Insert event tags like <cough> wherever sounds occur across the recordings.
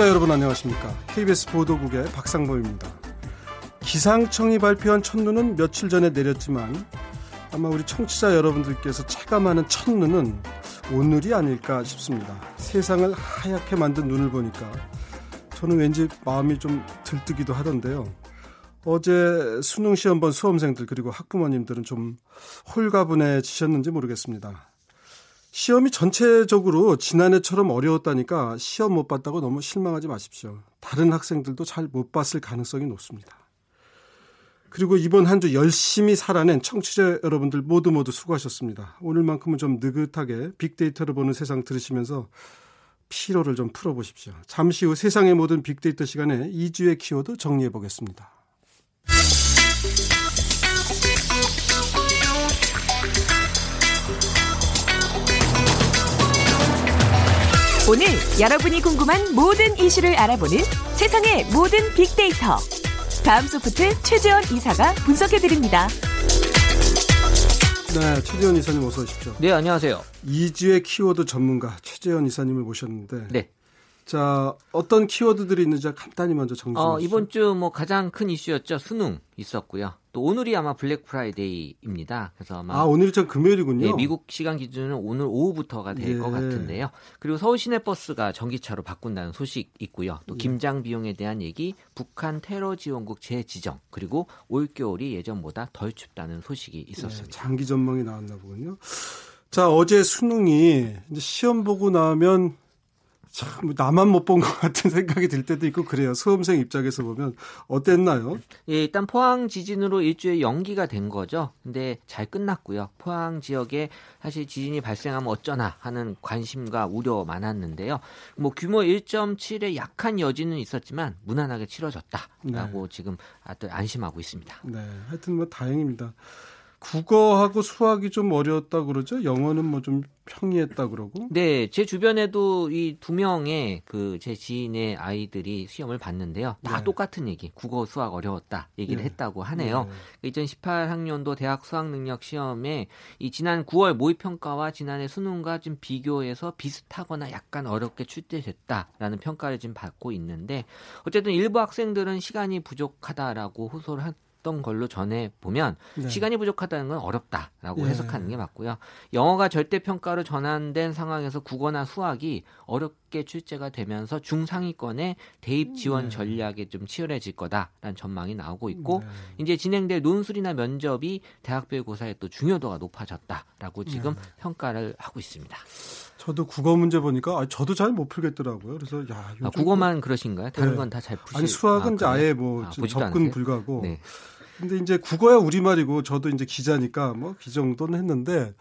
청취자 여러분 안녕하십니까? KBS 보도국의 박상범입니다. 기상청이 발표한 첫눈은 며칠 전에 내렸지만 아마 우리 청취자 여러분들께서 체감하는 첫눈은 오늘이 아닐까 싶습니다. 세상을 하얗게 만든 눈을 보니까 저는 왠지 마음이 좀 들뜨기도 하던데요. 어제 수능 시험 본 수험생들 그리고 학부모님들은 좀 홀가분해지셨는지 모르겠습니다. 시험이 전체적으로 지난해처럼 어려웠다니까 시험 못 봤다고 너무 실망하지 마십시오. 다른 학생들도 잘 못 봤을 가능성이 높습니다. 그리고 이번 한 주 열심히 살아낸 청취자 여러분들 모두 모두 수고하셨습니다. 오늘만큼은 좀 느긋하게 빅데이터를 보는 세상 들으시면서 피로를 좀 풀어보십시오. 잠시 후 세상의 모든 빅데이터 시간에 2주의 키워드 정리해 보겠습니다. 오늘 여러분이 궁금한 모든 이슈를 알아보는 세상의 모든 빅데이터. 다음 소프트 최재원 이사가 분석해드립니다. 네, 최재원 이사님 어서 오십시오. 네, 안녕하세요. 이 주의 키워드 전문가 최재원 이사님을 모셨는데 네. 자, 어떤 키워드들이 있는지 간단히 먼저 정리해 주시죠. 어, 이번 주 뭐 가장 큰 이슈였죠. 수능 있었고요. 또 오늘이 아마 Black Friday입니다. 그래서 아마 아, 오늘이 참 금요일이군요. 네, 미국 시간 기준은 오늘 오후부터가 될것 예. 같은데요. 그리고 서울 시내 버스가 전기차로 바꾼다는 소식 있고요. 또 김장 비용에 대한 얘기, 북한 테러 지원국 재지정, 그리고 올 겨울이 예전보다 덜 춥다는 소식이 네, 있었습니다. 장기 전망이 나왔나 보군요. 자, 어제 수능이 시험 보고 나면 참뭐 나만 못 본 것 같은 <laughs> 생각이 들 때도 있고 그래요. 수험생 입장에서 보면 어땠나요? 예, 일단 포항 지진으로 일주일 연기가 된 거죠. 근데 잘 끝났고요. 포항 지역에 사실 지진이 발생하면 어쩌나 하는 관심과 우려 많았는데요. 뭐 규모 1.7의 약한 여진은 있었지만 무난하게 치러졌다라고 지금 다들 안심하고 있습니다. 네, 하여튼 뭐 다행입니다. 국어하고 수학이 좀 어려웠다 그러죠. 영어는 뭐 좀 평이했다 그러고. 네, 제 주변에도 이 두 명의 그 제 지인의 아이들이 시험을 봤는데요. 다 네. 똑같은 얘기, 국어, 수학 어려웠다 얘기를 네. 했다고 하네요. 네. 2018학년도 대학 수학 능력 시험에 이 지난 9월 모의 평가와 지난해 수능과 좀 비교해서 비슷하거나 약간 어렵게 출제됐다라는 평가를 지금 받고 있는데 어쨌든 일부 학생들은 시간이 부족하다라고 호소를 했던 걸로 전해 보면 네. 시간이 부족하다는 건 어렵다라고 예. 해석하는 게 맞고요. 영어가 절대 평가로 전환된 상황에서 국어나 수학이 어렵게 출제가 되면서 중상위권의 대입 지원 네. 전략에 좀 치열해질 거다라는 전망이 나오고 있고 네. 이제 진행될 논술이나 면접이 대학별 고사의 또 중요도가 높아졌다라고 지금 네. 평가를 하고 있습니다. 저도 국어 문제 보니까 아, 저도 잘 못 풀겠더라고요. 그래서 야, 아, 국어만 그러신가요? 다른 네. 건다 잘 푸시. 아니 수학은 그래요? 아예 뭐 아, 접근 않으세요? 불가고. 네. 근데 이제 국어야 우리말이고 저도 이제 기자니까 뭐이 정도는 했는데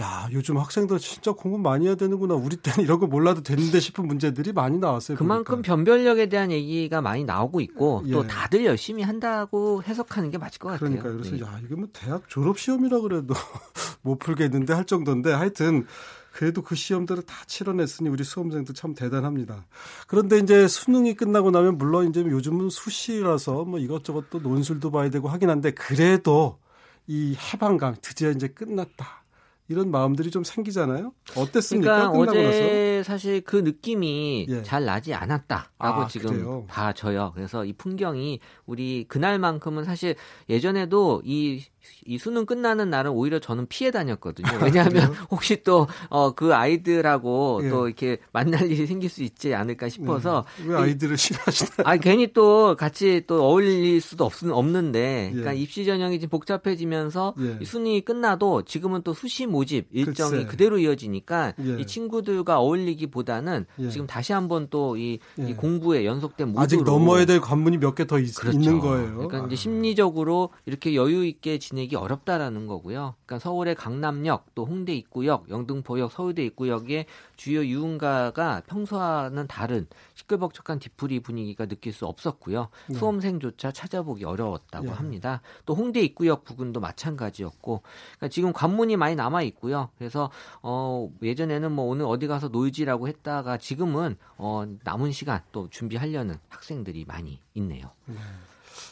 야 요즘 학생들 진짜 공부 많이 해야 되는구나 우리 때는 이런 거 몰라도 되는데 싶은 문제들이 많이 나왔어요. 그만큼 보니까. 변별력에 대한 얘기가 많이 나오고 있고 또 예. 다들 열심히 한다고 해석하는 게 맞을 것 같아요. 그러니까 그래서 네. 야 이게 뭐 대학 졸업 시험이라 그래도 <laughs> 못 풀겠는데 할 정도인데 하여튼 그래도 그 시험들을 다 치러냈으니 우리 수험생들 참 대단합니다. 그런데 이제 수능이 끝나고 나면 물론 이제 요즘은 수시라서 뭐 이것저것 또 논술도 봐야 되고 하긴 한데 그래도 이 해방감 드디어 이제 끝났다. 이런 마음들이 좀 생기잖아요. 어땠습니까? 그러니까 끝나고 어제 나서. 사실 그 느낌이 예. 잘 나지 않았다라고 아, 지금 그래요? 봐져요. 그래서 이 풍경이 우리 그날만큼은 사실 예전에도 이, 이 수능 끝나는 날은 오히려 저는 피해 다녔거든요. 왜냐하면 그래요? <laughs> 혹시 또 어 그 아이들하고 예. 또 이렇게 만날 일이 생길 수 있지 않을까 싶어서 네. 왜 아이들을 싫어하시나요? 아 괜히 또 같이 또 어울릴 수도 없, 없는데 그러니까 예. 입시 전형이 지금 복잡해지면서 예. 이 순위 끝나도 지금은 또 수시 모집 일정이 글쎄. 그대로 이어지니까 예. 이 친구들과 어울리기보다는 예. 지금 다시 한번 또이 예. 공부에 연속된 모드로 아직 넘어야 될 관문이 몇 개더 그렇죠. 있는 거예요. 그러니까 이제 아. 심리적으로 이렇게 여유 있게 지내기 어렵다라는 거고요. 그러니까 서울의 강남역, 또 홍대 입구역, 영등포역, 서울대 입구역의 주요 유흥가가 평소와는 다른 시끌벅적한 뒤풀이 분위기가 느낄 수 없었고요. 네. 수험생조차 찾아보기 어려웠다고 예. 합니다. 또 홍대 입구역 부근도 마찬가지였고, 그러니까 지금 관문이 많이 남아 있고요. 그래서 어, 예전에는 뭐 오늘 어디 가서 놀지라고 했다가 지금은 어, 남은 시간 또 준비하려는 학생들이 많이 있네요.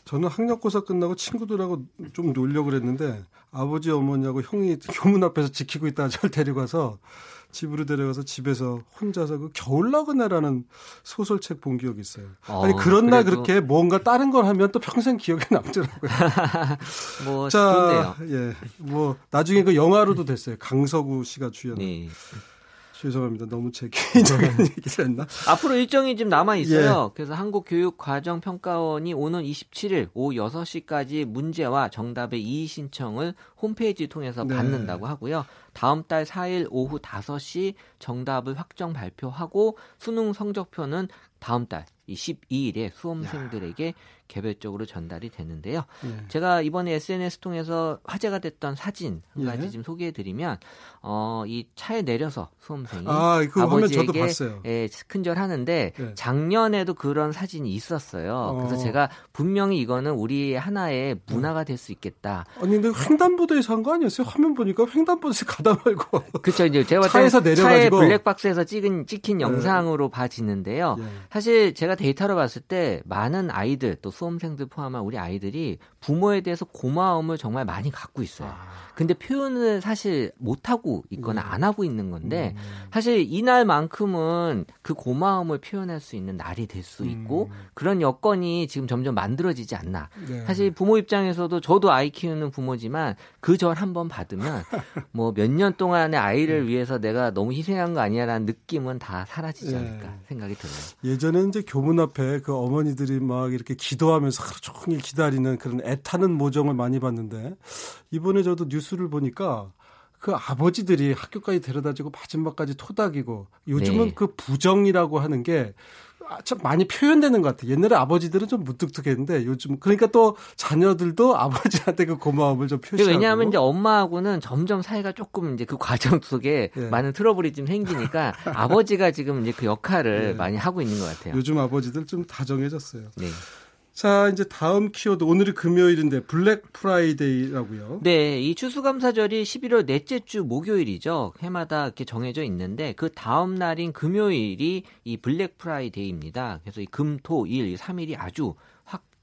저는 학력고사 끝나고 친구들하고 좀 놀려고 그랬는데 아버지 어머니하고 형이 교문 앞에서 지키고 있다가 저를 데리고 가서 집으로 데려가서 집에서 혼자서 그 겨울나그네라는 소설책 본 기억이 있어요. 어, 아니 그런 날 그렇게 뭔가 다른 걸 하면 또 평생 기억에 남더라고요. <laughs> 뭐 자, 좋네요. 예, 뭐 나중에 그 영화로도 됐어요. 강서구 씨가 주연. 네. 죄송합니다. 너무 제 개인적인 얘기를 했나? 앞으로 일정이 좀 남아 있어요. 예. 그래서 한국교육과정평가원이 오는 27일 오후 6시까지 문제와 정답의 이의 신청을 홈페이지 통해서 네. 받는다고 하고요. 다음 달 4일 오후 5시 정답을 확정 발표하고 수능 성적표는 다음 달 12일에 수험생들에게 개별적으로 전달이 되는데요. 예. 제가 이번에 SNS 통해서 화제가 됐던 사진 한 가지 예. 좀 소개해드리면 어, 이 차에 내려서 수험생이 아, 그 봤어요. 예, 큰절하는데 예. 작년에도 그런 사진이 있었어요. 그래서 어. 제가 분명히 이거는 우리의 하나의 문화가 될 수 있겠다. 아니 근데 횡단보도에서 한 거 아니었어요? 화면 보니까 횡단보도에서 가다 말고. <laughs> 그렇죠. 이제 제가 차에서 때 내려가지고. 차에 블랙박스에서 찍은 찍힌 네. 영상으로 봐지는데요. 예. 사실 제가 데이터로 봤을 때 많은 아이들 또 수험생들 포함한 우리 아이들이 부모에 대해서 고마움을 정말 많이 갖고 있어요. 근데 표현을 사실 못 하고 있거나 네. 안 하고 있는 건데 음. 사실 이날만큼은 그 고마움을 표현할 수 있는 날이 될 수 있고 음. 그런 여건이 지금 점점 만들어지지 않나. 네. 사실 부모 입장에서도 저도 아이 키우는 부모지만 그 절 한번 받으면 <laughs> 뭐 몇 년 동안의 아이를 위해서 내가 너무 희생한 거 아니야라는 느낌은 다 사라지지 네. 않을까 생각이 들어요. 예전에 이제 교문 앞에 그 어머니들이 막 이렇게 기도 하면서 하루 종일 기다리는 그런 애타는 모정을 많이 봤는데 이번에 저도 뉴스를 보니까 그 아버지들이 학교까지 데려다주고 마지막까지 토닥이고 요즘은 네. 그 부정이라고 하는 게 아, 참 많이 표현되는 것 같아요. 옛날에 아버지들은 좀 무뚝뚝했는데 요즘 그러니까 또 자녀들도 <laughs> 아버지한테 그 고마움을 좀 그리고 표시하고 왜냐하면 이제 엄마하고는 점점 사이가 조금 이제 그 과정 속에 예. 많은 트러블이 좀 생기니까 <laughs> 아버지가 지금 이제 그 역할을 예. 많이 하고 있는 것 같아요. 요즘 아버지들 좀 다정해졌어요. 네. 자, 이제 다음 키워드 오늘이 금요일인데 Black Friday라고요. 네, 이 추수감사절이 11월 넷째 주 목요일이죠. 해마다 이렇게 정해져 있는데 그 다음 날인 금요일이 이 Black Friday입니다. 그래서 이 금, 토, 일, 3일이 아주 확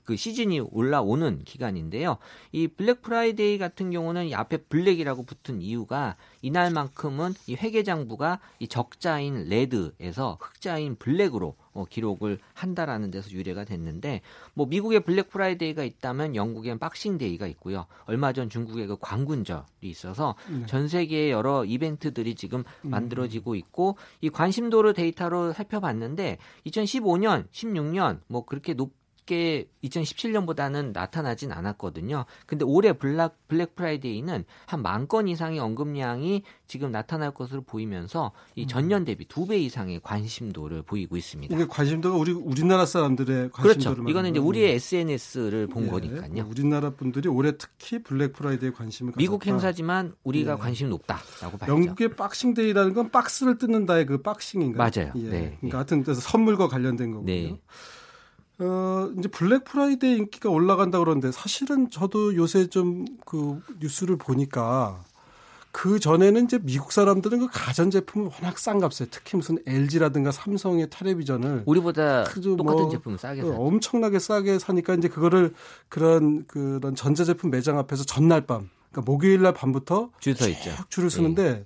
그 시즌이 올라오는 기간인데요. 이 Black Friday 같은 경우는 이 앞에 black이라고 붙은 이유가 이날만큼은 이 회계장부가 이 적자인 red에서 흑자인 black으로 어, 기록을 한다라는 데서 유래가 됐는데 뭐 미국에 블랙 프라이데이가 있다면 영국엔 박싱데이가 있고요. 얼마 전 중국에 그 광군절이 있어서 네. 전 세계의 여러 이벤트들이 지금 만들어지고 있고 이 관심도를 데이터로 살펴봤는데 2015년, 16년 뭐 그렇게 높 게 2017년보다는 나타나진 않았거든요. 근데 올해 블랙, 블랙 프라이데이는 한 만 건 이상의 언급량이 지금 나타날 것으로 보이면서 이 전년 대비 두 배 이상의 관심도를 보이고 있습니다. 이게 관심도가 우리 우리나라 사람들의 관심도를 그렇죠. 이거는 이제. 우리의 SNS를 본 예, 거니까요. 우리나라 분들이 올해 특히 블랙 프라이데이에 관심을 미국 가졌다. 행사지만 우리가 예. 관심이 높다라고 봐야죠. 영국의 박싱데이라는 건 박스를 뜯는다의 그 박싱인가요? 맞아요. 예. 네. 그러니까 하여튼 그래서 선물과 관련된 거고요. 네. 어, 이제 블랙 프라이데이 인기가 올라간다 그러는데 사실은 저도 요새 좀 그 뉴스를 보니까 그 전에는 이제 미국 사람들은 그 가전 제품을 워낙 싼 값에 특히 무슨 LG라든가 삼성의 텔레비전을 우리보다 그저 똑같은 뭐, 제품을 싸게 어, 사. 엄청나게 싸게 사니까 이제 그거를 그런 그런 전자 제품 매장 앞에서 전날 밤 그러니까 목요일 날 밤부터 줄 서 있죠. 쭉 줄을 서는데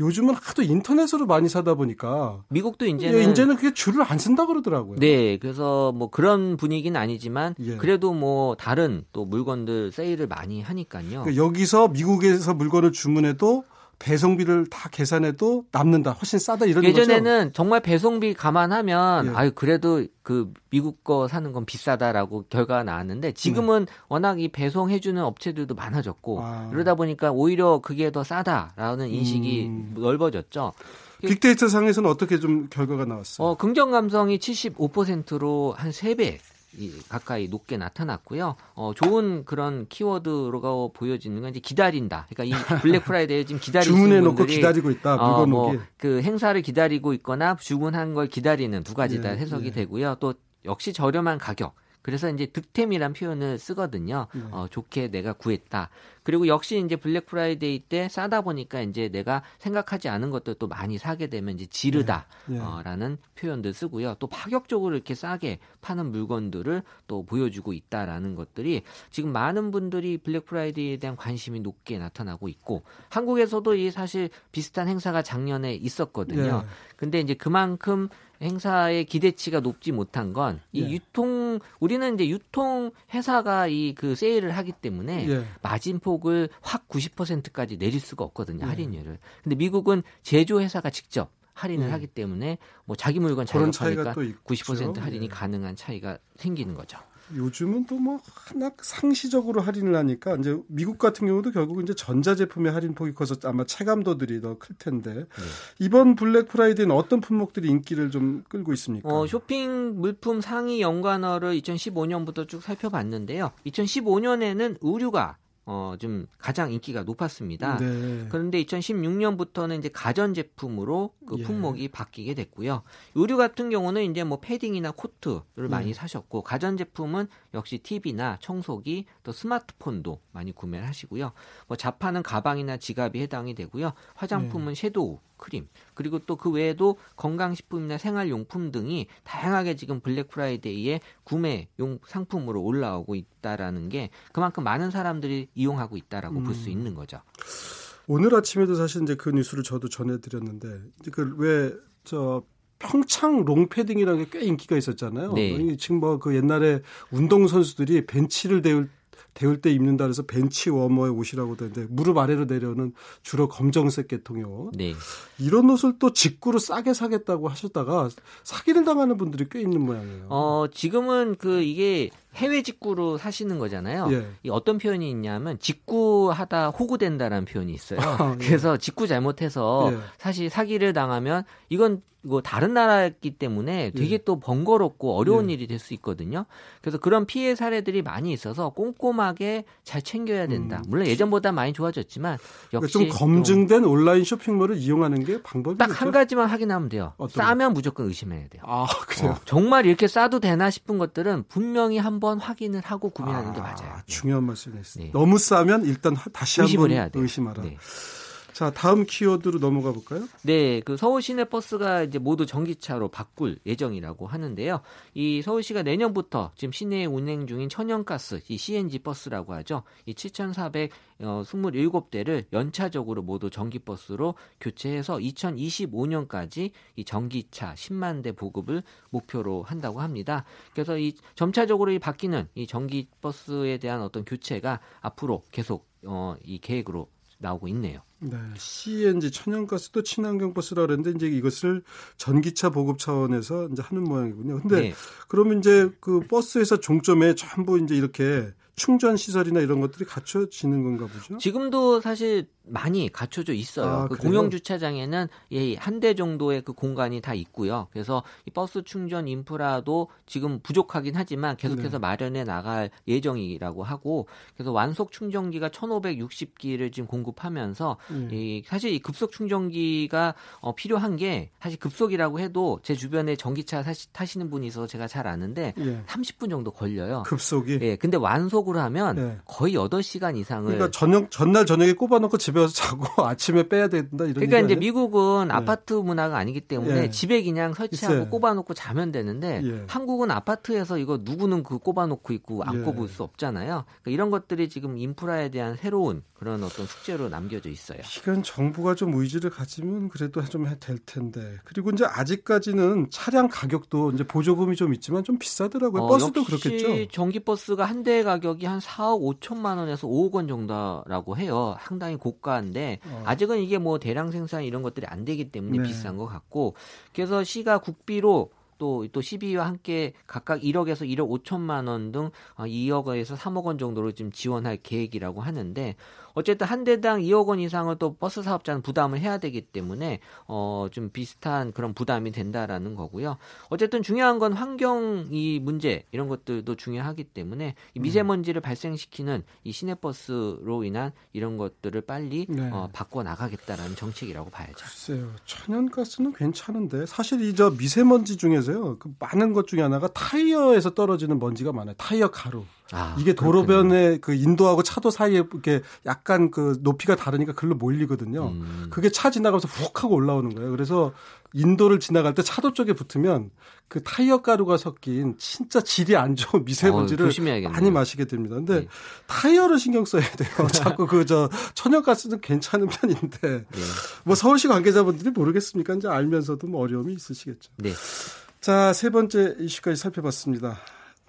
요즘은 하도 인터넷으로 많이 사다 보니까 미국도 예, 이제는 이제는 그게 줄을 안 쓴다 그러더라고요. 네, 그래서 뭐 그런 분위기는 아니지만 예. 그래도 뭐 다른 또 물건들 세일을 많이 하니까요. 그러니까 여기서 미국에서 물건을 주문해도 배송비를 다 계산해도 남는다. 훨씬 싸다 이런 거죠. 예전에는 정말 배송비 감안하면 예. 아유 그래도 그 미국 거 사는 건 비싸다라고 결과가 나왔는데 지금은 워낙 이 배송해 주는 업체들도 많아졌고 네. 아. 그러다 보니까 오히려 그게 더 싸다라는 인식이 음. 넓어졌죠. 빅데이터 상에서는 어떻게 좀 결과가 나왔어요? 어, 긍정 감성이 75%로 한 3배 이 가까이 높게 나타났고요. 어, 좋은 그런 키워드로 보여지는 건 이제 기다린다. 그러니까 이 <laughs> 블랙 프라이데이 지금 기다리시는 주문해 놓고 기다리고 있다. 어, 물건 뭐, 오기. 그 행사를 기다리고 있거나 주문한 걸 기다리는 두 가지 다 예, 해석이 예. 되고요. 또 역시 저렴한 가격. 그래서 이제 득템이란 표현을 쓰거든요. 네. 어, 좋게 내가 구했다. 그리고 역시 이제 블랙 프라이데이 때 싸다 보니까 이제 내가 생각하지 않은 것들도 많이 사게 되면 이제 지르다. 예, 예. 어, 라는 표현들 쓰고요. 또 파격적으로 이렇게 싸게 파는 물건들을 또 보여주고 있다라는 것들이 지금 많은 분들이 블랙 프라이데이에 대한 관심이 높게 나타나고 있고 한국에서도 이 사실 비슷한 행사가 작년에 있었거든요. 예. 근데 이제 그만큼 행사의 기대치가 높지 못한 건이 예. 유통 우리는 이제 유통 회사가 이 그 세일을 하기 때문에 예. 마진폭 을 확 90%까지 내릴 수가 없거든요 예. 할인율을. 근데 미국은 제조 회사가 직접 할인을 예. 하기 때문에 뭐 자기 물건 자기가 파니까 또 있죠. 90% 할인이 예. 가능한 차이가 생기는 거죠. 요즘은 또 뭐 하나 상시적으로 할인을 하니까 이제 미국 같은 경우도 결국 이제 전자 제품의 할인 폭이 커서 아마 체감도들이 더 클 텐데 네. 이번 블랙 프라이데이는 어떤 품목들이 인기를 좀 끌고 있습니까? 어, 쇼핑 물품 상위 연관어를 2015년부터 쭉 살펴봤는데요. 2015년에는 의류가 어, 좀 가장 인기가 높았습니다. 네. 그런데 2016년부터는 이제 가전 제품으로 그 예. 품목이 바뀌게 됐고요. 의류 같은 경우는 이제 뭐 패딩이나 코트를 많이 예. 사셨고 가전 제품은 역시 TV나 청소기 또 스마트폰도 많이 구매를 하시고요. 뭐 잡화는 가방이나 지갑이 해당이 되고요. 화장품은 섀도우, 크림 그리고 또 그 외에도 건강식품이나 생활용품 등이 다양하게 지금 블랙 프라이데이에 구매 용 상품으로 올라오고 있다라는 게 그만큼 많은 사람들이 이용하고 있다라고 볼수 음. 있는 거죠. 오늘 아침에도 사실 이제 그 뉴스를 저도 전해드렸는데 그왜저 평창 롱패딩이라는 게 꽤 인기가 있었잖아요. 네. 이 지금 뭐 그 옛날에 운동 선수들이 벤치를 데울 데울 때 입는다 그래서 벤치 워머의 옷이라고 되는데 무릎 아래로 내려오는 주로 검정색 계통의 옷. 네. 이런 옷을 또 직구로 싸게 사겠다고 하셨다가 사기를 당하는 분들이 꽤 있는 모양이에요. 어, 지금은 그 이게 해외 직구로 사시는 거잖아요. 예. 이 어떤 표현이 있냐면 직구하다 호구된다라는 표현이 있어요. 아, 예. 그래서 직구 잘못해서 예. 사실 사기를 당하면 이건 이거 다른 나라였기 때문에 되게 예. 또 번거롭고 어려운 예. 일이 될 수 있거든요. 그래서 그런 피해 사례들이 많이 있어서 꼼꼼하게 잘 챙겨야 된다. 음. 물론 예전보다 많이 좋아졌지만 그러니까 역시 좀 검증된 온라인 쇼핑몰을 이용하는 게 방법이죠. 딱한 가지만 확인하면 돼요. 싸면 무조건 의심해야 돼요. 아 그래요. 어, 정말 이렇게 싸도 되나 싶은 것들은 분명히 한번 확인을 하고 구매하는 게 아, 맞아요. 네. 중요한 말씀이었어요. 네. 너무 싸면 일단 하- 다시 의심을 한번 해야 돼요. 의심하라. 네. 자 다음 키워드로 넘어가 볼까요? 네, 그 서울 시내 버스가 이제 모두 전기차로 바꿀 예정이라고 하는데요. 이 서울시가 내년부터 지금 시내에 운행 중인 천연가스, 이 CNG 버스라고 하죠. 이 7,427대를 연차적으로 모두 전기버스로 교체해서 2025년까지 이 전기차 10만 대 보급을 목표로 한다고 합니다. 그래서 이 점차적으로 이 바뀌는 이 전기버스에 대한 어떤 교체가 앞으로 계속 어, 이 계획으로 나오고 있네요. 네, CNG 천연가스도 친환경 버스라 그랬는데 이제 이것을 전기차 보급 차원에서 이제 하는 모양이군요. 근데 네. 그러면 이제 그 버스에서 종점에 전부 이제 이렇게 충전 시설이나 이런 것들이 갖춰지는 건가 보죠. 지금도 사실 많이 갖춰져 있어요. 아, 그? 공영 주차장에는 예, 한 대 정도의 그 공간이 다 있고요. 그래서 이 버스 충전 인프라도 지금 부족하긴 하지만 계속해서 네. 마련해 나갈 예정이라고 하고 그래서 완속 충전기가 1,560기를 지금 공급하면서 예. 이 사실 이 급속 충전기가 어, 필요한 게 사실 급속이라고 해도 제 주변에 전기차 사시, 타시는 분이 있어서 제가 잘 아는데 예. 30분 정도 걸려요. 급속이. 예, 근데 완속으로 하면 네. 거의 8시간 이상을 그러니까 저녁 전날 저녁에 꼽아 놓고 집에 와서 자고 <laughs> 아침에 빼야 된다 이런. 그러니까 이제? 미국은 네. 아파트 문화가 아니기 때문에 예. 집에 그냥 설치하고 있어요. 꼽아놓고 자면 되는데 예. 한국은 아파트에서 이거 누구는 그 꼽아놓고 있고 안 예. 꼽을 수 없잖아요. 그러니까 이런 것들이 지금 인프라에 대한 새로운 그런 어떤 숙제로 남겨져 있어요. 이건 정부가 좀 의지를 가지면 그래도 좀 될 텐데. 그리고 이제 아직까지는 차량 가격도 이제 보조금이 좀 있지만 좀 비싸더라고요. 어, 버스도 그렇겠죠. 전기 버스가 한 대 가격이 한 4억 5천만 원에서 5억 원 정도라고 해요. 상당히 고가인데 어. 아직은 이게 뭐 대량 생산 이런 것들이 안 되기 때문에 네. 비싼 것 같고 그래서 시가 국비로 또, 또 시비와 함께 각각 1억에서 1억 5천만 원 등 2억에서 3억 원 정도로 지금 지원할 계획이라고 하는데 어쨌든 한 대당 2억 원 이상을 또 버스 사업자는 부담을 해야 되기 때문에 어, 좀 비슷한 그런 부담이 된다라는 거고요. 어쨌든 중요한 건 환경 이 문제 이런 것들도 중요하기 때문에 이 음. 미세먼지를 발생시키는 이 시내버스로 인한 이런 것들을 빨리 네. 어, 바꿔 나가겠다라는 정책이라고 봐야죠. 글쎄요. 천연가스는 괜찮은데 사실 이 저 미세먼지 중에서요. 그 많은 것 중에 하나가 타이어에서 떨어지는 먼지가 많아요. 타이어 가루. 아, 이게 그렇군요. 도로변에 그 인도하고 차도 사이에 이렇게 약간 그 높이가 다르니까 글로 몰리거든요. 음. 그게 차 지나가면서 훅 하고 올라오는 거예요. 그래서 인도를 지나갈 때 차도 쪽에 붙으면 그 타이어 가루가 섞인 진짜 질이 안 좋은 어, 미세먼지를 조심해야겠네요. 많이 마시게 됩니다. 근데 네. 타이어를 신경 써야 돼요. <laughs> 자꾸 그 저 천연가스는 괜찮은 편인데 네. 뭐 서울시 관계자분들이 모르겠습니까? 이제 알면서도 뭐 어려움이 있으시겠죠. 네. 자, 세 번째 이슈까지 살펴봤습니다.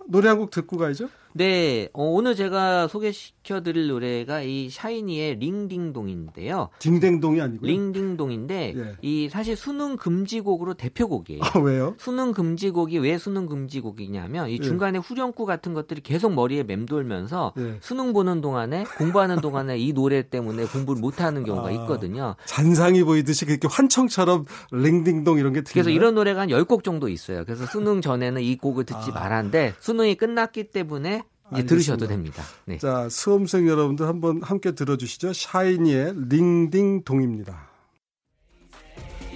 노래 한 곡 듣고 가야죠. 네, 어, 오늘 제가 소개시켜드릴 노래가 이 샤이니의 링딩동인데요. 딩댕동이 아니고요. 링딩동인데 예. 이 사실 수능 금지곡으로 대표곡이에요. 아, 왜요? 수능 금지곡이 왜 수능 금지곡이냐면 이 예. 중간에 후렴구 같은 것들이 계속 머리에 맴돌면서 예. 수능 보는 동안에 공부하는 동안에 이 노래 때문에 공부를 못하는 경우가 아. 있거든요. 잔상이 보이듯이 그렇게 환청처럼 링딩동 이런 게 그래서? 이런 노래가 한 10곡 정도 있어요. 그래서 수능 전에는 이 곡을 듣지 아. 말았는데 수능이 끝났기 때문에 이제 알겠습니다. 들으셔도 됩니다. 네. 자, 수험생 여러분들 한번 함께 들어주시죠. 샤이니의 링딩동입니다.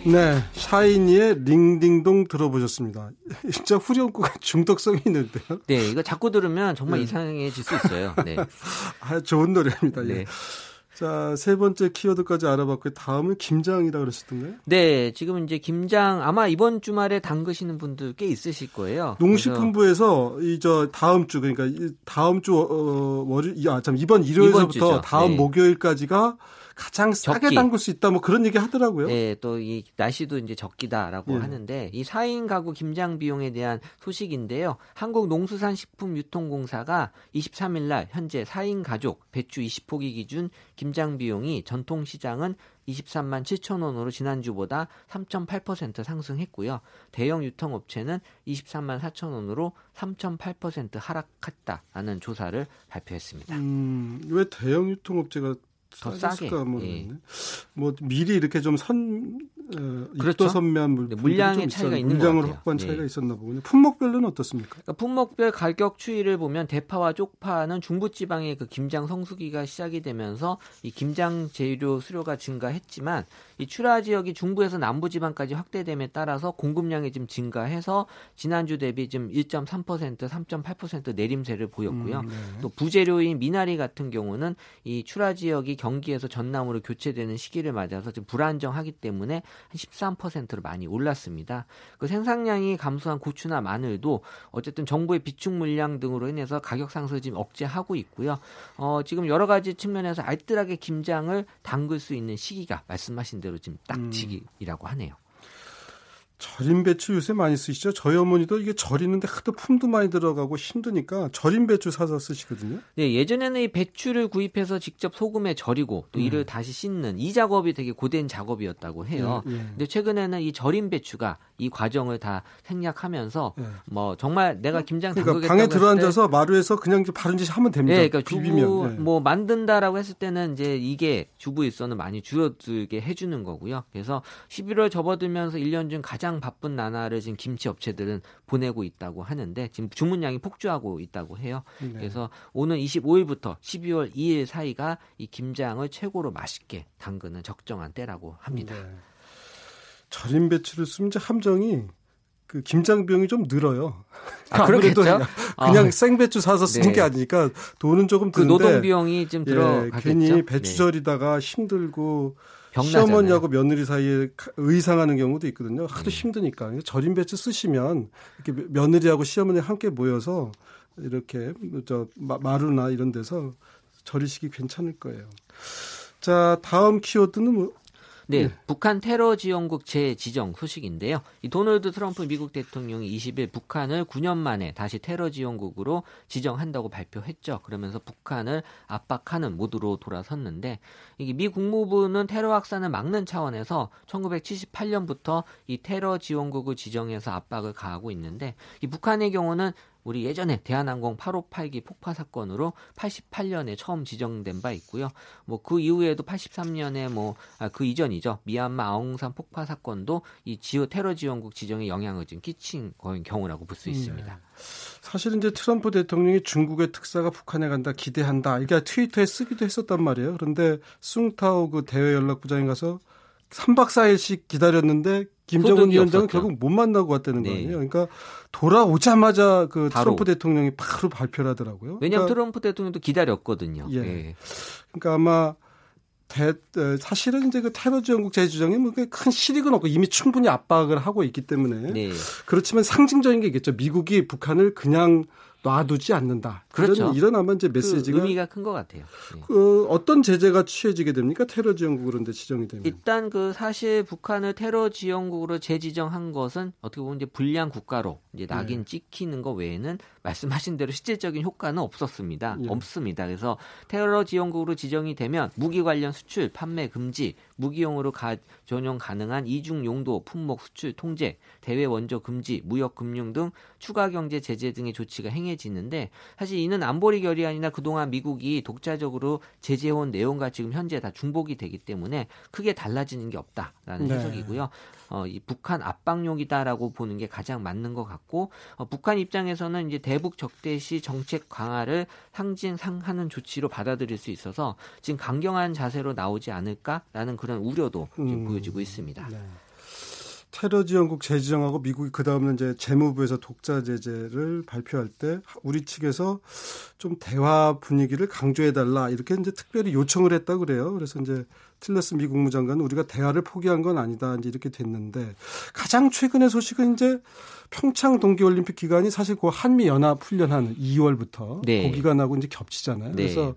네, 샤이니의 링딩동 들어보셨습니다. <laughs> 진짜 후렴구가 중독성이 있는데요. 네, 이거 자꾸 들으면 정말 네. 이상해질 수 있어요. 네. <laughs> 아, 좋은 노래입니다. 예. 네. 자, 세 번째 키워드까지 알아봤고요. 다음은 김장이라 그러셨던가요? 네, 지금 이제 김장 아마 이번 주말에 담그시는 분들 꽤 있으실 거예요. 농식품부에서 이 저 다음 주 그러니까 이 다음 주 어, 월요 아, 참 이번 주죠. 다음 네. 목요일까지가 가장 싸게 적기. 담글 수 있다 뭐 그런 얘기 하더라고요. 네, 또 이 날씨도 이제 적기다라고 예. 하는데 이 4인 가구 김장 비용에 대한 소식인데요. 한국농수산식품유통공사가 23일 날 현재 4인 가족 배추 20포기 기준 김장 비용이 전통 시장은 23만 7천 원으로 지난주보다 3.8% 상승했고요. 대형 유통업체는 23만 4천 원으로 3.8% 하락했다라는 조사를 발표했습니다. 음, 왜 대형 유통업체가 더 싸게, 모르겠네. 뭐 미리 이렇게 좀 선 어, 그렇죠. 선면 물, 네, 물량의 좀 차이가 있는 같아요. 확보한 네. 차이가 있었나 보군요. 품목별로는 어떻습니까? 그러니까 품목별 가격 추이를 보면 대파와 쪽파는 중부지방의 그 김장 성수기가 시작이 되면서 이 김장 재료 수요가 증가했지만 이 출하 지역이 중부에서 남부 지방까지 확대됨에 따라서 공급량이 좀 증가해서 지난주 대비 좀 1.3% 3.8% 내림세를 보였고요. 음, 네. 또 부재료인 미나리 같은 경우는 이 출하 지역이 경기에서 전남으로 교체되는 시기를 맞아서 좀 불안정하기 때문에 한 13%로 많이 올랐습니다. 그 생산량이 감소한 고추나 마늘도 어쨌든 정부의 비축 물량 등으로 인해서 가격 상승을 지금 억제하고 있고요. 어, 지금 여러 가지 측면에서 알뜰하게 김장을 담글 수 있는 시기가 말씀하신 대로 지금 딱 음. 하네요. 절임 배추 요새 많이 쓰시죠? 저희 어머니도 이게 절이는데 하도 품도 많이 들어가고 힘드니까 절임 배추 사서 쓰시거든요. 네, 예전에는 이 배추를 구입해서 직접 소금에 절이고 또 이를 다시 씻는 이 작업이 되게 고된 작업이었다고 해요. 예, 예. 근데 최근에는 이 절임 배추가 이 과정을 다 생략하면서 예. 뭐 정말 내가 김장 그러니까 담그겠다고 방에 들어앉아서 마루에서 그냥 바른 짓 하면 됩니다. 네, 그러니까 주부 비비면. 네. 뭐 만든다라고 했을 때는 이제 이게 주부 일선을 많이 줄어들게 해주는 거고요. 그래서 11월 접어들면서 1년 중 가장 바쁜 나날을 지금 김치 업체들은 보내고 있다고 하는데 지금 주문량이 폭주하고 있다고 해요. 네. 그래서 오는 25일부터 12월 2일 사이가 이 김장을 최고로 맛있게 담그는 적정한 때라고 합니다. 네. 절임 배추를 쓰면 이제 함정이 그 김장 비용이 좀 늘어요. 아, 그렇겠죠? 그냥 아. 생배추 사서 쓰는 네. 게 아니니까 돈은 조금 그 드는데 노동 비용이 좀 예, 들어가겠죠. 괜히 네. 배추절이다가 힘들고 병나잖아요. 시어머니하고 며느리 사이에 가- 의상하는 경우도 있거든요. 하도 네. 힘드니까 절임 배추 쓰시면 이렇게 며느리하고 시어머니 함께 모여서 이렇게 저 마- 마루나 이런 데서 절이시기 괜찮을 거예요. 자 다음 키워드는 뭐 네, 네. 북한 테러 지원국 재지정 소식인데요. 이 도널드 트럼프 미국 대통령이 20일 북한을 9년 만에 다시 테러 지원국으로 지정한다고 발표했죠. 그러면서 북한을 압박하는 모드로 돌아섰는데 이게 미 국무부는 테러 확산을 막는 차원에서 1978년부터 이 테러 지원국을 지정해서 압박을 가하고 있는데 이 북한의 경우는 우리 예전에 대한항공 858기 폭파 사건으로 88년에 처음 지정된 바 있고요. 뭐 그 이후에도 83년에 뭐그 아, 이전이죠. 미얀마 아웅산 폭파 사건도 이 지오 테러 지원국 지정에 영향을 좀 끼친 경우라고 볼 수 있습니다. 네. 사실은 이제 트럼프 대통령이 중국의 특사가 북한에 간다 기대한다. 이게 트위터에 쓰기도 했었단 말이에요. 그런데 숭타오 그 대외 연락부장에 가서 3박 4일씩 기다렸는데 김정은 위원장은 결국 못 만나고 왔다는 네. 거예요. 그러니까 돌아오자마자 그 바로. 트럼프 대통령이 바로 발표를 하더라고요. 왜냐하면 그러니까, 트럼프 대통령도 기다렸거든요. 예. 네. 그러니까 아마 대, 사실은 이제 그 테러 지원국 재주정이 뭐큰 실익은 없고 이미 충분히 압박을 하고 있기 때문에 네. 그렇지만 상징적인 게 있겠죠. 미국이 북한을 그냥 놔두지 않는다. 그렇죠. 이런 아마 이제 그 메시지가 그 의미가 큰 것 같아요. 네. 그 어떤 제재가 취해지게 됩니까? 테러 지원국으로 데 지정이 되면 일단 그 사실 북한을 테러 지원국으로 재지정한 것은 어떻게 보면 이제 불량 국가로 이제 낙인 네. 찍히는 것 외에는 말씀하신 대로 실질적인 효과는 없었습니다. 네. 없습니다. 그래서 테러 지원국으로 지정이 되면 무기 관련 수출, 판매 금지, 무기용으로 가, 전용 가능한 이중 용도, 품목 수출 통제, 대외 원조 금지, 무역 금융 등 추가 경제 제재 등의 조치가 행해지는데 사실 이는 안보리 결의안이나 그동안 미국이 독자적으로 제재해온 내용과 지금 현재 다 중복이 되기 때문에 크게 달라지는 게 없다라는 네. 해석이고요. 어, 이 북한 압박용이다라고 보는 게 가장 맞는 것 같고 어, 북한 입장에서는 이제 대북 적대시 정책 강화를 상징상하는 조치로 받아들일 수 있어서 지금 강경한 자세로 나오지 않을까라는 그런 우려도 음, 보여지고 있습니다. 네. 테러 지원국 재지정하고 미국이 그 다음은 이제 재무부에서 독자 제재를 발표할 때 우리 측에서 좀 대화 분위기를 강조해 달라 이렇게 이제 특별히 요청을 했다 그래요. 그래서 이제 틸러스 미 국 무장관은 우리가 대화를 포기한 건 아니다 이제 이렇게 됐는데 가장 최근의 소식은 이제 평창 동계올림픽 기간이 사실 그 한미 연합 훈련하는 2월부터 네. 그 기간하고 이제 겹치잖아요. 네. 그래서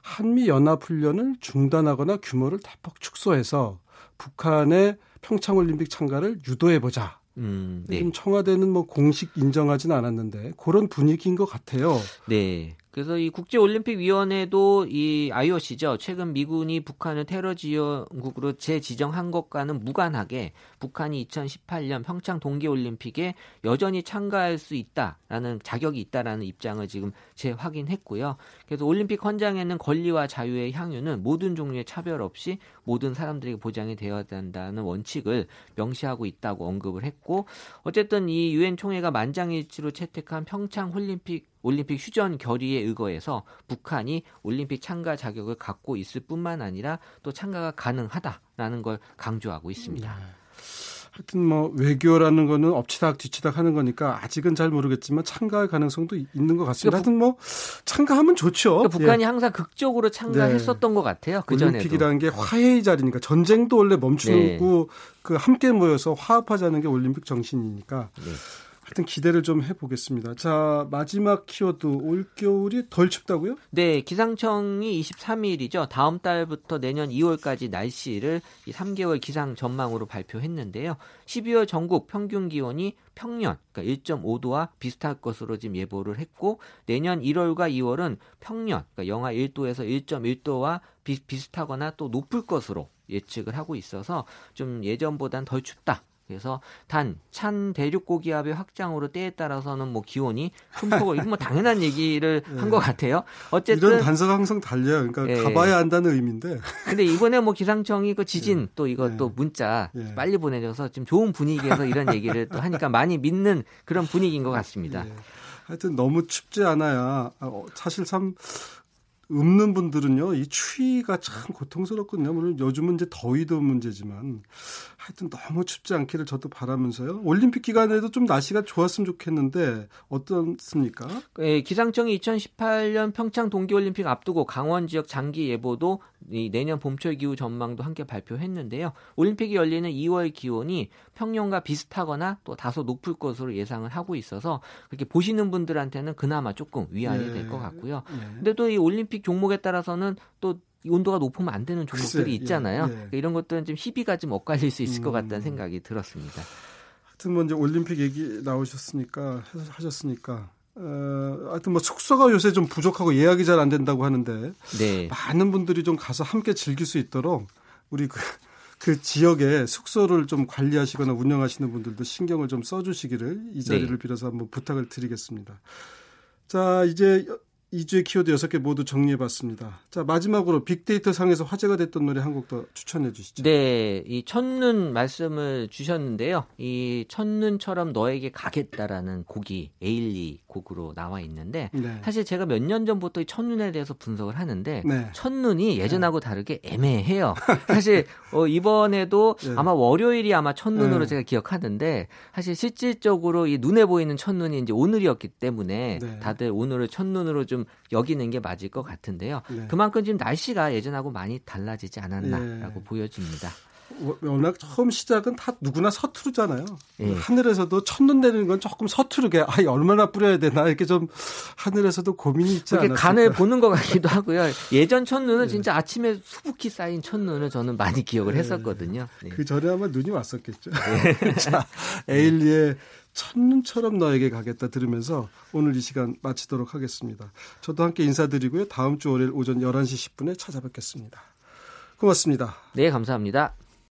한미 연합 훈련을 중단하거나 규모를 대폭 축소해서 북한의 평창올림픽 참가를 유도해보자. 음, 네. 지금 청와대는 뭐 공식 인정하진 않았는데 그런 분위기인 것 같아요. 네. 그래서 이 국제올림픽위원회도 이 IOC죠. 최근 미군이 북한을 테러 지원국으로 재지정한 것과는 무관하게 북한이 2018년 평창 동계올림픽에 여전히 참가할 수 있다라는 자격이 있다라는 입장을 지금 재확인했고요. 그래서 올림픽 헌장에는 권리와 자유의 향유는 모든 종류의 차별 없이 모든 사람들에게 보장이 되어야 한다는 원칙을 명시하고 있다고 언급을 했고 어쨌든 이 유엔 총회가 만장일치로 채택한 평창 올림픽 올림픽 휴전 결의에 의거해서 북한이 올림픽 참가 자격을 갖고 있을 뿐만 아니라 또 참가가 가능하다라는 걸 강조하고 있습니다. 네. 하여튼 뭐 외교라는 거는 엎치락 뒤치락 하는 거니까 아직은 잘 모르겠지만 참가할 가능성도 있는 것 같습니다. 하여튼 뭐 참가하면 좋죠. 그러니까 북한이 예. 항상 극적으로 참가했었던 네. 것 같아요. 그 올림픽이라는 게 화해의 자리니까 전쟁도 원래 멈추고 네. 그 함께 모여서 화합하자는 게 올림픽 정신이니까. 네. 하여튼 기대를 좀 해보겠습니다. 자, 마지막 키워드. 올겨울이 덜 춥다고요? 네, 기상청이 23일이죠. 다음 달부터 내년 2월까지 날씨를 3개월 기상 전망으로 발표했는데요. 12월 전국 평균 기온이 평년, 그러니까 1.5도와 비슷할 것으로 지금 예보를 했고, 내년 1월과 2월은 평년, 그러니까 영하 1도에서 1.1도와 비, 비슷하거나 또 높을 것으로 예측을 하고 있어서 좀 예전보단 덜 춥다. 그래서 단 찬 대륙 고기압의 확장으로 때에 따라서는 뭐 기온이 큰폭을 이건 뭐 당연한 <laughs> 얘기를 네. 한것 같아요. 어쨌든 이런 단서가 항상 달려요. 그러니까 네. 가봐야 한다는 의미인데. 근데 이번에 뭐 기상청이 그 지진 네. 또 이거 네. 또 문자 네. 빨리 보내줘서 지금 좋은 분위기에서 이런 <laughs> 얘기를 또 하니까 많이 믿는 그런 분위기인 것 같습니다. 예. 하여튼 너무 춥지 않아야 어, 사실 참 읊는 분들은요, 이 추위가 참 고통스럽거든요. 물론 요즘은 이제 더위도 문제지만 하여튼 너무 춥지 않기를 저도 바라면서요. 올림픽 기간에도 좀 날씨가 좋았으면 좋겠는데 어떻습니까? 네, 기상청이 2018년 평창 동계올림픽 앞두고 강원 지역 장기 예보도 내년 봄철 기후 전망도 함께 발표했는데요. 올림픽이 열리는 2월 기온이 평년과 비슷하거나 또 다소 높을 것으로 예상을 하고 있어서 그렇게 보시는 분들한테는 그나마 조금 위안이 네. 될것 같고요. 네. 근데 또 이 올림픽 종목에 따라서는 또 온도가 높으면 안 되는 종목들이 예, 있잖아요. 예, 예. 이런 것들은 좀 희비가 좀 엇갈릴 수 있을 음. 것 같다는 생각이 들었습니다. 하여튼 뭐 이제 올림픽 얘기 나오셨으니까 하셨으니까 어, 하여튼 뭐 숙소가 요새 좀 부족하고 예약이 잘 안 된다고 하는데 네. 많은 분들이 좀 가서 함께 즐길 수 있도록 우리 그 그 지역에 숙소를 좀 관리하시거나 운영하시는 분들도 신경을 좀 써주시기를 이 자리를 네. 빌어서 한번 부탁을 드리겠습니다. 자, 이제 2주의 키워드 6개 모두 정리해봤습니다. 자, 마지막으로 빅데이터 상에서 화제가 됐던 노래 한 곡 더 추천해 주시죠. 네, 이 첫눈 말씀을 주셨는데요. 이 첫눈처럼 너에게 가겠다라는 곡이 에일리 곡으로 나와 있는데 네. 사실 제가 몇 년 전부터 이 첫눈에 대해서 분석을 하는데 네. 첫눈이 예전하고 네. 다르게 애매해요. <laughs> 사실 어, 이번에도 네. 아마 월요일이 아마 첫눈으로 네. 제가 기억하는데 사실 실질적으로 이 눈에 보이는 첫눈이 이제 오늘이었기 때문에 네. 다들 오늘을 첫눈으로 좀 여기는 게 맞을 것 같은데요. 네. 그만큼 지금 날씨가 예전하고 많이 달라지지 않았나라고 네. 보여집니다. 워낙 처음 시작은 다 누구나 서투르잖아요. 예. 하늘에서도 첫눈 내리는 건 조금 서투르게 아 얼마나 뿌려야 되나 이렇게 좀 하늘에서도 고민이 있지 않을까. 간을 보는 것 같기도 하고요. <laughs> 예전 첫눈은 예. 진짜 아침에 수북히 쌓인 첫눈을 저는 많이 기억을 예. 했었거든요. 네. 그 전에 아마 눈이 왔었겠죠. 네. <laughs> 자, 에일리의 첫눈처럼 너에게 가겠다 들으면서 오늘 이 시간 마치도록 하겠습니다. 저도 함께 인사드리고요. 다음 주 월요일 오전 11시 10분에 찾아뵙겠습니다. 고맙습니다. 네, 감사합니다.